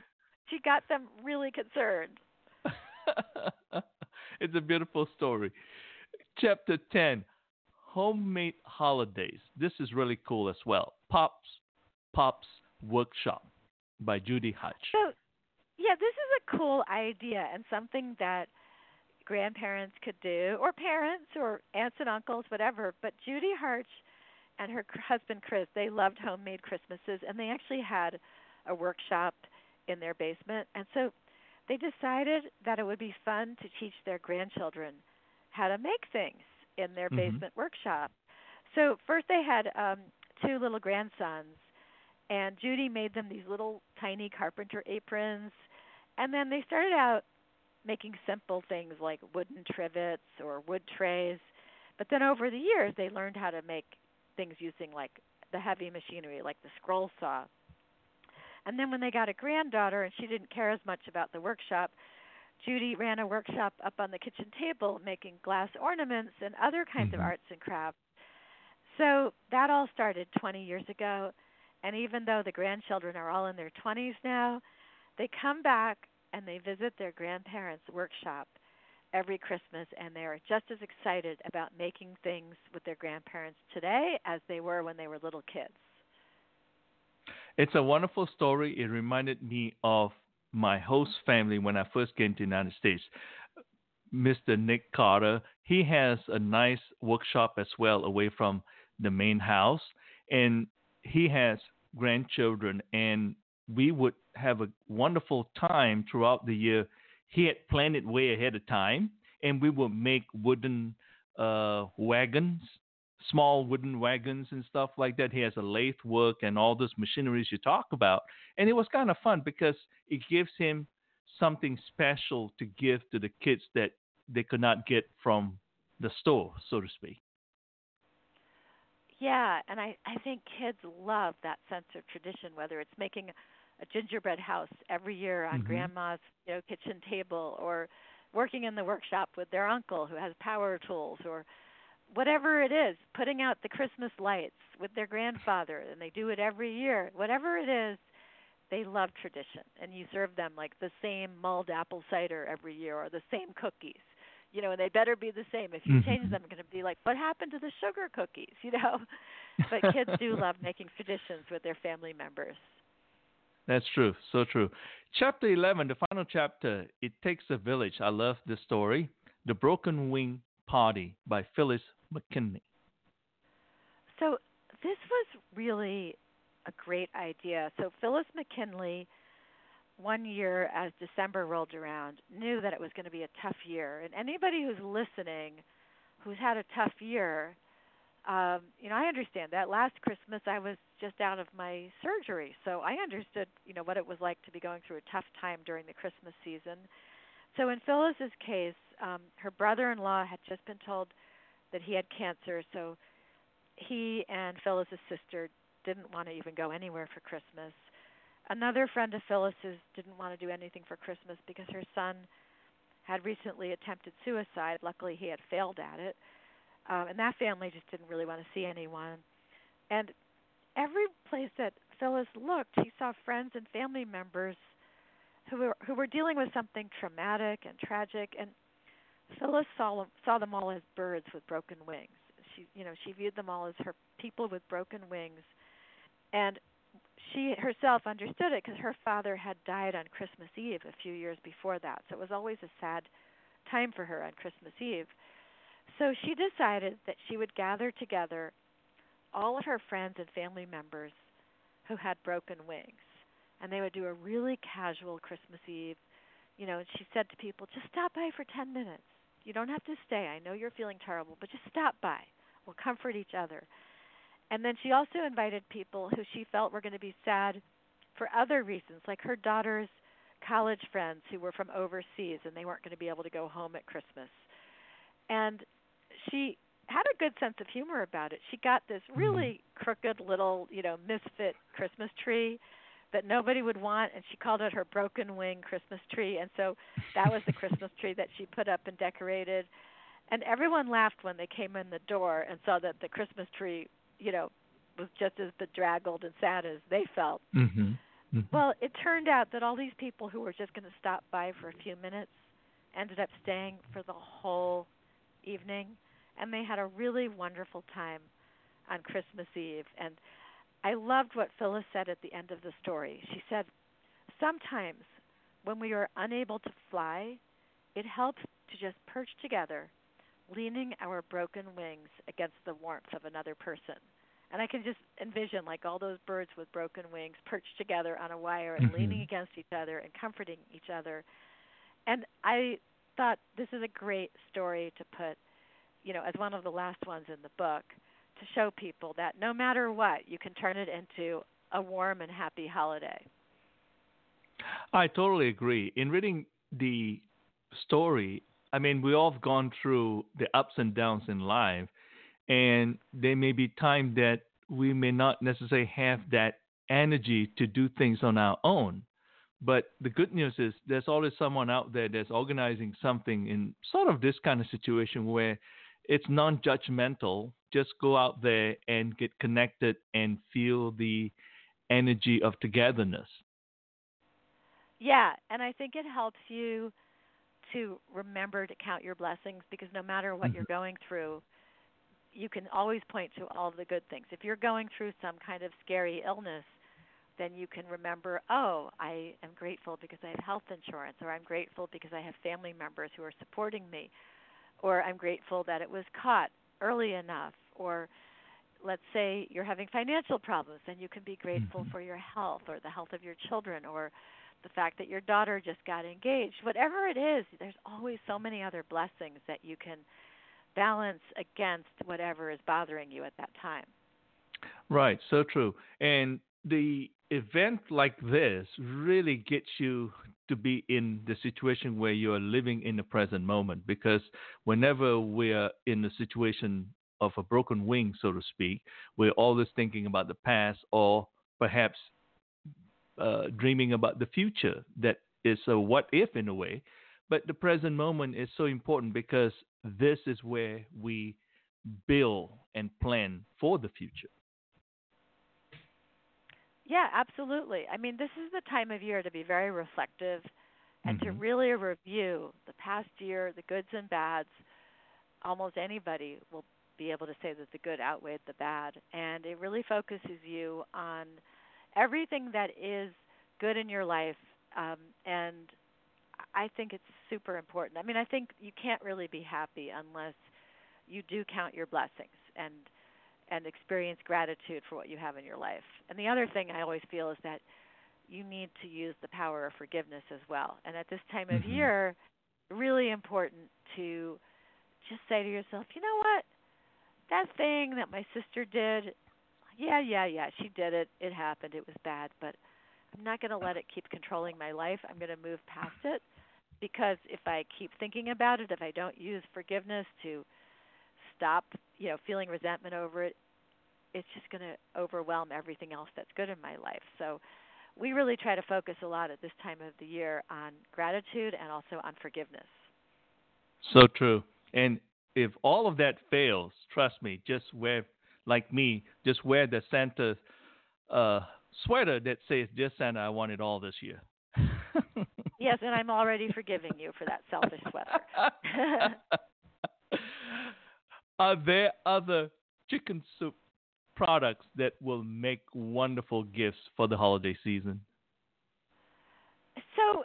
she got them really concerned. it's a beautiful story. Chapter 10 Homemade Holidays. This is really cool as well. Pops Pops Workshop by Judy Hutch. So, yeah, this is a cool idea and something that grandparents could do, or parents, or aunts and uncles, whatever. But Judy Hutch and her husband Chris, they loved homemade Christmases, and they actually had a workshop in their basement. And so they decided that it would be fun to teach their grandchildren how to make things in their mm-hmm. basement workshop. So first they had um two little grandsons and Judy made them these little tiny carpenter aprons and then they started out making simple things like wooden trivets or wood trays. But then over the years they learned how to make things using like the heavy machinery like the scroll saw and then when they got a granddaughter and she didn't care as much about the workshop, Judy ran a workshop up on the kitchen table making glass ornaments and other kinds mm-hmm. of arts and crafts. So that all started 20 years ago. And even though the grandchildren are all in their 20s now, they come back and they visit their grandparents' workshop every Christmas, and they are just as excited about making things with their grandparents today as they were when they were little kids. It's a wonderful story. It reminded me of my host family when I first came to the United States. Mr. Nick Carter, he has a nice workshop as well away from the main house, and he has grandchildren, and we would have a wonderful time throughout the year. He had planned it way ahead of time, and we would make wooden uh, wagons small wooden wagons and stuff like that. He has a lathe work and all those machineries you talk about. And it was kind of fun because it gives him something special to give to the kids that they could not get from the store, so to speak. Yeah, and I I think kids love that sense of tradition, whether it's making a gingerbread house every year on mm-hmm. grandma's you know kitchen table or working in the workshop with their uncle who has power tools or whatever it is, putting out the Christmas lights with their grandfather, and they do it every year. Whatever it is, they love tradition, and you serve them like the same mulled apple cider every year or the same cookies. You know, and they better be the same. If you mm-hmm. change them, it's going to be like, what happened to the sugar cookies? You know, but kids do love making traditions with their family members. That's true. So true. Chapter 11, the final chapter, It Takes a Village. I love this story. The Broken Wing Party by Phyllis McKinley. So, this was really a great idea. So, Phyllis McKinley, one year as December rolled around, knew that it was going to be a tough year. And anybody who's listening who's had a tough year, um, you know, I understand that. Last Christmas, I was just out of my surgery, so I understood, you know, what it was like to be going through a tough time during the Christmas season. So in Phyllis's case, um, her brother-in-law had just been told that he had cancer, so he and Phyllis's sister didn't want to even go anywhere for Christmas. Another friend of Phyllis's didn't want to do anything for Christmas because her son had recently attempted suicide. Luckily, he had failed at it um, and that family just didn't really want to see anyone. And every place that Phyllis looked, she saw friends and family members who were who were dealing with something traumatic and tragic. And Phyllis saw saw them all as birds with broken wings. She, you know, she viewed them all as her people with broken wings, and she herself understood it because her father had died on Christmas Eve a few years before that. So it was always a sad time for her on Christmas Eve. So she decided that she would gather together all of her friends and family members who had broken wings. And they would do a really casual Christmas Eve. You know, and she said to people, just stop by for 10 minutes. You don't have to stay. I know you're feeling terrible, but just stop by. We'll comfort each other. And then she also invited people who she felt were going to be sad for other reasons, like her daughter's college friends who were from overseas and they weren't going to be able to go home at Christmas. And she had a good sense of humor about it. She got this mm-hmm. really crooked little, you know, misfit Christmas tree that nobody would want and she called it her broken wing Christmas tree and so that was the Christmas tree that she put up and decorated. And everyone laughed when they came in the door and saw that the Christmas tree, you know, was just as bedraggled and sad as they felt. Mm-hmm. Mm-hmm. Well, it turned out that all these people who were just going to stop by for a few minutes ended up staying for the whole evening, and they had a really wonderful time on Christmas Eve. And I loved what Phyllis said at the end of the story. She said, Sometimes when we are unable to fly, it helps to just perch together, leaning our broken wings against the warmth of another person. And I can just envision like all those birds with broken wings perched together on a wire and mm-hmm. leaning against each other and comforting each other. And I thought this is a great story to put, you know, as one of the last ones in the book to show people that no matter what, you can turn it into a warm and happy holiday. I totally agree. In reading the story, I mean, we all have gone through the ups and downs in life, and there may be time that we may not necessarily have that energy to do things on our own. But the good news is there's always someone out there that's organizing something in sort of this kind of situation where it's non judgmental. Just go out there and get connected and feel the energy of togetherness. Yeah, and I think it helps you to remember to count your blessings because no matter what mm-hmm. you're going through, you can always point to all the good things. If you're going through some kind of scary illness, then you can remember, oh, I am grateful because I have health insurance, or I'm grateful because I have family members who are supporting me, or I'm grateful that it was caught early enough, or let's say you're having financial problems, then you can be grateful mm-hmm. for your health or the health of your children or the fact that your daughter just got engaged. Whatever it is, there's always so many other blessings that you can balance against whatever is bothering you at that time. Right, so true. And the event like this really gets you to be in the situation where you are living in the present moment because whenever we're in a situation of a broken wing, so to speak, we're always thinking about the past or perhaps uh, dreaming about the future that is a what if in a way. But the present moment is so important because this is where we build and plan for the future. Yeah, absolutely. I mean, this is the time of year to be very reflective and mm-hmm. to really review the past year, the goods and bads. Almost anybody will be able to say that the good outweighed the bad, and it really focuses you on everything that is good in your life. Um, and I think it's super important. I mean, I think you can't really be happy unless you do count your blessings and and experience gratitude for what you have in your life. And the other thing I always feel is that you need to use the power of forgiveness as well. And at this time of mm-hmm. year, really important to just say to yourself, you know what? That thing that my sister did, yeah, yeah, yeah, she did it. It happened. It was bad, but I'm not going to let it keep controlling my life. I'm going to move past it because if I keep thinking about it, if I don't use forgiveness to stop, you know, feeling resentment over it, it's just going to overwhelm everything else that's good in my life. So we really try to focus a lot at this time of the year on gratitude and also on forgiveness. So true. And if all of that fails, trust me, just wear like me, just wear the Santa uh, sweater that says "Dear Santa, I want it all this year." yes, and I'm already forgiving you for that selfish sweater. Are there other chicken soup products that will make wonderful gifts for the holiday season? So,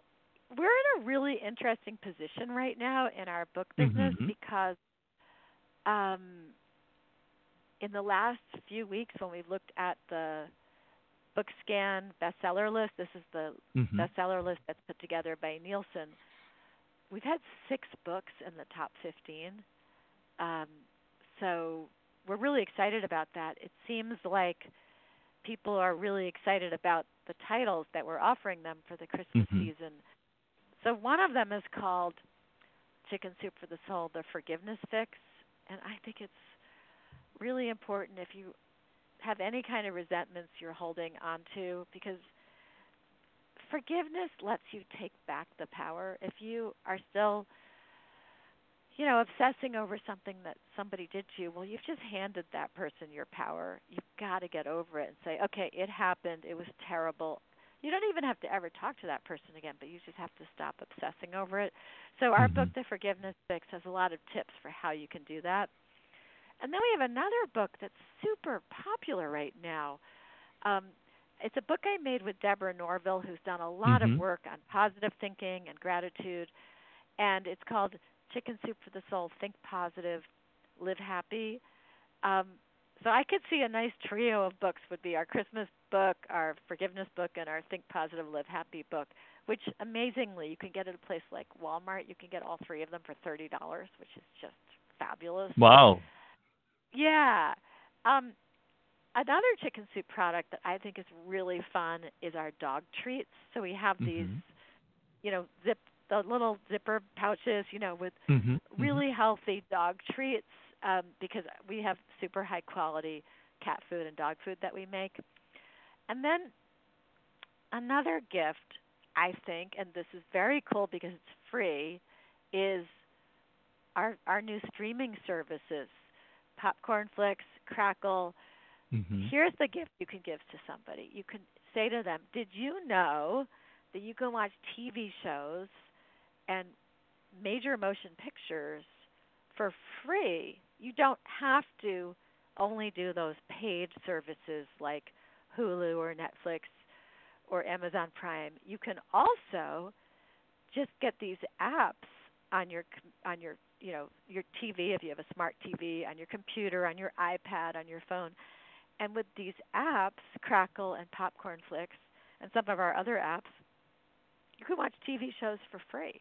we're in a really interesting position right now in our book business mm-hmm. because um, in the last few weeks, when we've looked at the BookScan bestseller list, this is the mm-hmm. bestseller list that's put together by Nielsen. We've had six books in the top 15. Um, so we're really excited about that. It seems like people are really excited about the titles that we're offering them for the Christmas mm-hmm. season. So one of them is called Chicken Soup for the Soul, the Forgiveness Fix, and I think it's really important if you have any kind of resentments you're holding onto because forgiveness lets you take back the power. If you are still you know, obsessing over something that somebody did to you, well, you've just handed that person your power. You've got to get over it and say, okay, it happened. It was terrible. You don't even have to ever talk to that person again, but you just have to stop obsessing over it. So, our mm-hmm. book, The Forgiveness Fix, has a lot of tips for how you can do that. And then we have another book that's super popular right now. Um, it's a book I made with Deborah Norville, who's done a lot mm-hmm. of work on positive thinking and gratitude. And it's called Chicken Soup for the Soul, Think Positive, Live Happy. Um, so I could see a nice trio of books would be our Christmas book, our Forgiveness book, and our Think Positive, Live Happy book. Which amazingly you can get at a place like Walmart. You can get all three of them for thirty dollars, which is just fabulous. Wow. Yeah. Um, another chicken soup product that I think is really fun is our dog treats. So we have these, mm-hmm. you know, zip the little zipper pouches, you know, with mm-hmm. mm-hmm. really healthy dog treats um, because we have super high quality cat food and dog food that we make. And then another gift, I think, and this is very cool because it's free, is our our new streaming services, Popcorn Flicks, Crackle. Mm-hmm. Here's the gift you can give to somebody. You can say to them, "Did you know that you can watch TV shows and major motion pictures for free. You don't have to only do those paid services like Hulu or Netflix or Amazon Prime. You can also just get these apps on your on your you know your TV if you have a smart TV on your computer on your iPad on your phone and with these apps Crackle and Popcorn Flicks and some of our other apps you can watch TV shows for free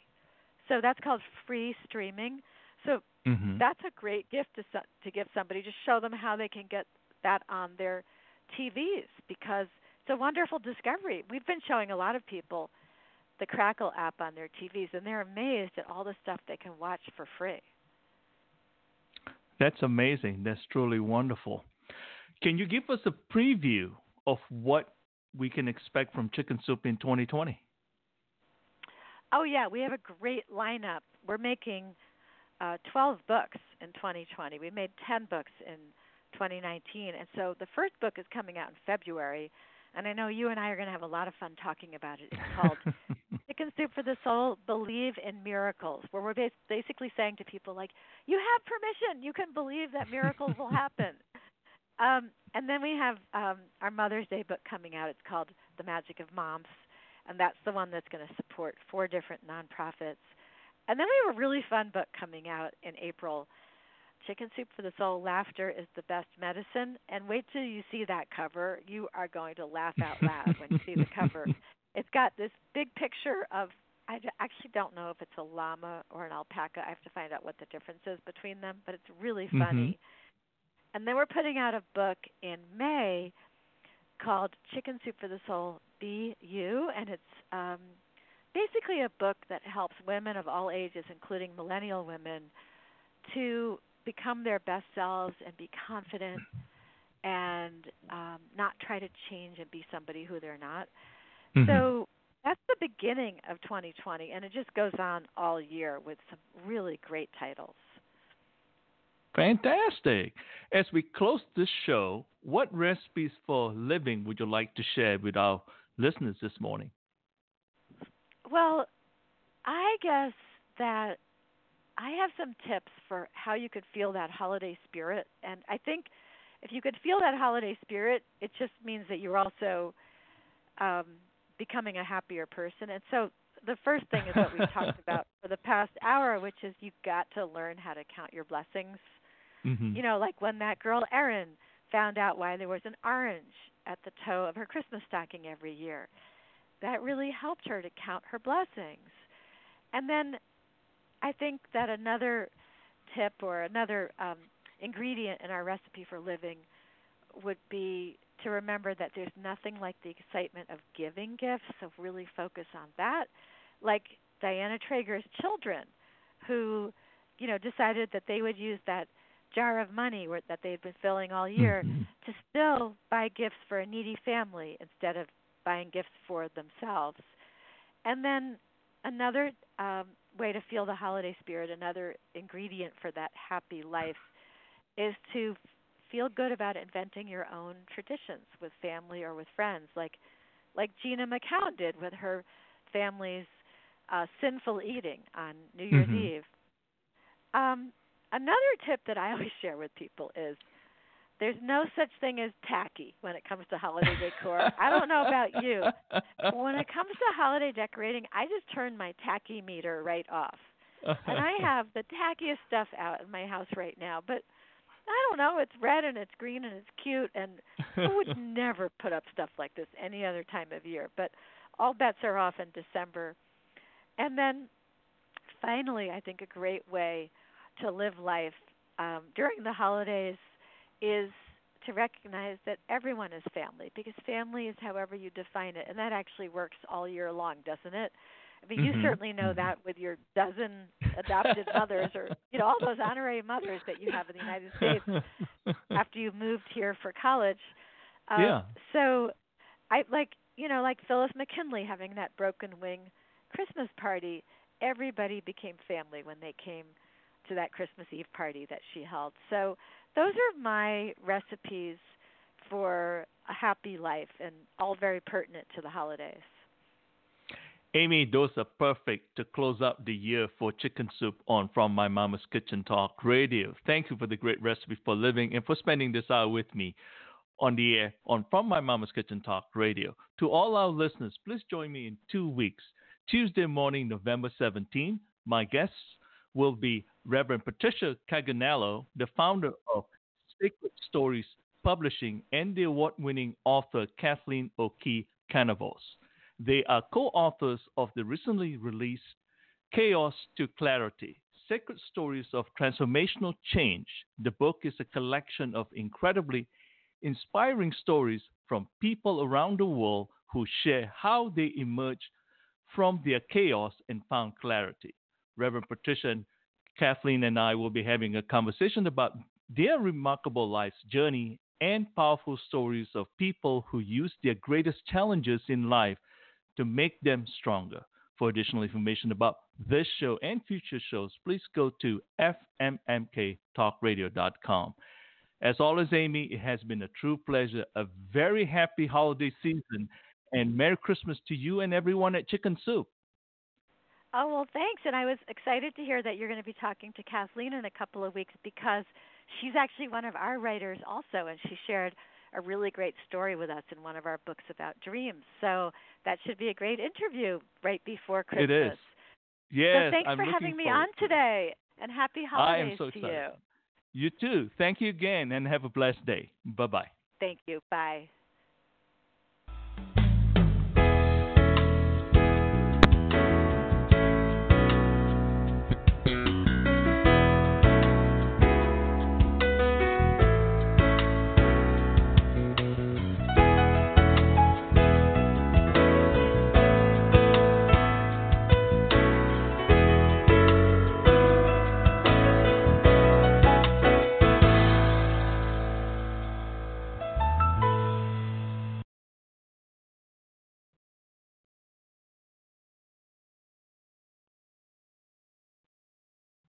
so that's called free streaming. So mm-hmm. that's a great gift to to give somebody. Just show them how they can get that on their TVs because it's a wonderful discovery. We've been showing a lot of people the Crackle app on their TVs, and they're amazed at all the stuff they can watch for free. That's amazing. That's truly wonderful. Can you give us a preview of what we can expect from Chicken Soup in 2020? Oh yeah, we have a great lineup. We're making uh, 12 books in 2020. We made 10 books in 2019, and so the first book is coming out in February. And I know you and I are going to have a lot of fun talking about it. It's called Chicken Soup for the Soul Believe in Miracles, where we're basically saying to people, like, you have permission. You can believe that miracles will happen. Um, and then we have um, our Mother's Day book coming out. It's called The Magic of Moms, and that's the one that's going to support four different nonprofits. And then we have a really fun book coming out in April. Chicken Soup for the Soul Laughter is the Best Medicine. And wait till you see that cover. You are going to laugh out loud when you see the cover. It's got this big picture of, I actually don't know if it's a llama or an alpaca. I have to find out what the difference is between them, but it's really funny. Mm-hmm and then we're putting out a book in May called Chicken Soup for the Soul Be You, and it's um, basically a book that helps women of all ages, including millennial women, to become their best selves and be confident and um, not try to change and be somebody who they're not. Mm-hmm. So that's the beginning of 2020, and it just goes on all year with some really great titles. Fantastic. As we close this show, what recipes for living would you like to share with our listeners this morning? Well, I guess that I have some tips for how you could feel that holiday spirit. And I think if you could feel that holiday spirit, it just means that you're also um, becoming a happier person. And so the first thing is what we've talked about for the past hour, which is you've got to learn how to count your blessings Mm-hmm. You know, like when that girl Erin found out why there was an orange at the toe of her Christmas stocking every year. That really helped her to count her blessings. And then I think that another tip or another um, ingredient in our recipe for living would be to remember that there's nothing like the excitement of giving gifts, so really focus on that. Like Diana Traeger's children, who, you know, decided that they would use that jar of money that they've been filling all year mm-hmm. to still buy gifts for a needy family instead of buying gifts for themselves. And then another um, way to feel the holiday spirit, another ingredient for that happy life, is to feel good about inventing your own traditions with family or with friends, like like Gina McCown did with her family's uh, sinful eating on New Year's mm-hmm. Eve. Um, Another tip that I always share with people is there's no such thing as tacky when it comes to holiday decor. I don't know about you. But when it comes to holiday decorating, I just turn my tacky meter right off. And I have the tackiest stuff out in my house right now, but I don't know, it's red and it's green and it's cute and I would never put up stuff like this any other time of year. But all bets are off in December. And then finally, I think a great way to live life um, during the holidays is to recognize that everyone is family because family is however you define it and that actually works all year long doesn't it i mean mm-hmm. you certainly know mm-hmm. that with your dozen adopted mothers or you know all those honorary mothers that you have in the united states after you moved here for college um, yeah so i like you know like phyllis mckinley having that broken wing christmas party everybody became family when they came to that Christmas Eve party that she held. So those are my recipes for a happy life and all very pertinent to the holidays. Amy, those are perfect to close up the year for chicken soup on From My Mama's Kitchen Talk Radio. Thank you for the great recipe for living and for spending this hour with me on the air on From My Mama's Kitchen Talk Radio. To all our listeners, please join me in two weeks. Tuesday morning, November 17, my guests will be Reverend Patricia Caganello, the founder of Sacred Stories Publishing, and the award winning author Kathleen O'Kee Canavos. They are co authors of the recently released Chaos to Clarity Sacred Stories of Transformational Change. The book is a collection of incredibly inspiring stories from people around the world who share how they emerged from their chaos and found clarity. Reverend Patricia Kathleen and I will be having a conversation about their remarkable life's journey and powerful stories of people who use their greatest challenges in life to make them stronger. For additional information about this show and future shows, please go to fmmktalkradio.com. As always, Amy, it has been a true pleasure. A very happy holiday season and Merry Christmas to you and everyone at Chicken Soup. Oh, well, thanks. And I was excited to hear that you're going to be talking to Kathleen in a couple of weeks because she's actually one of our writers also, and she shared a really great story with us in one of our books about dreams. So that should be a great interview right before Christmas. It is. Yes. So thanks I'm for having me on to today, and happy holidays I am so to excited. you. You too. Thank you again, and have a blessed day. Bye bye. Thank you. Bye.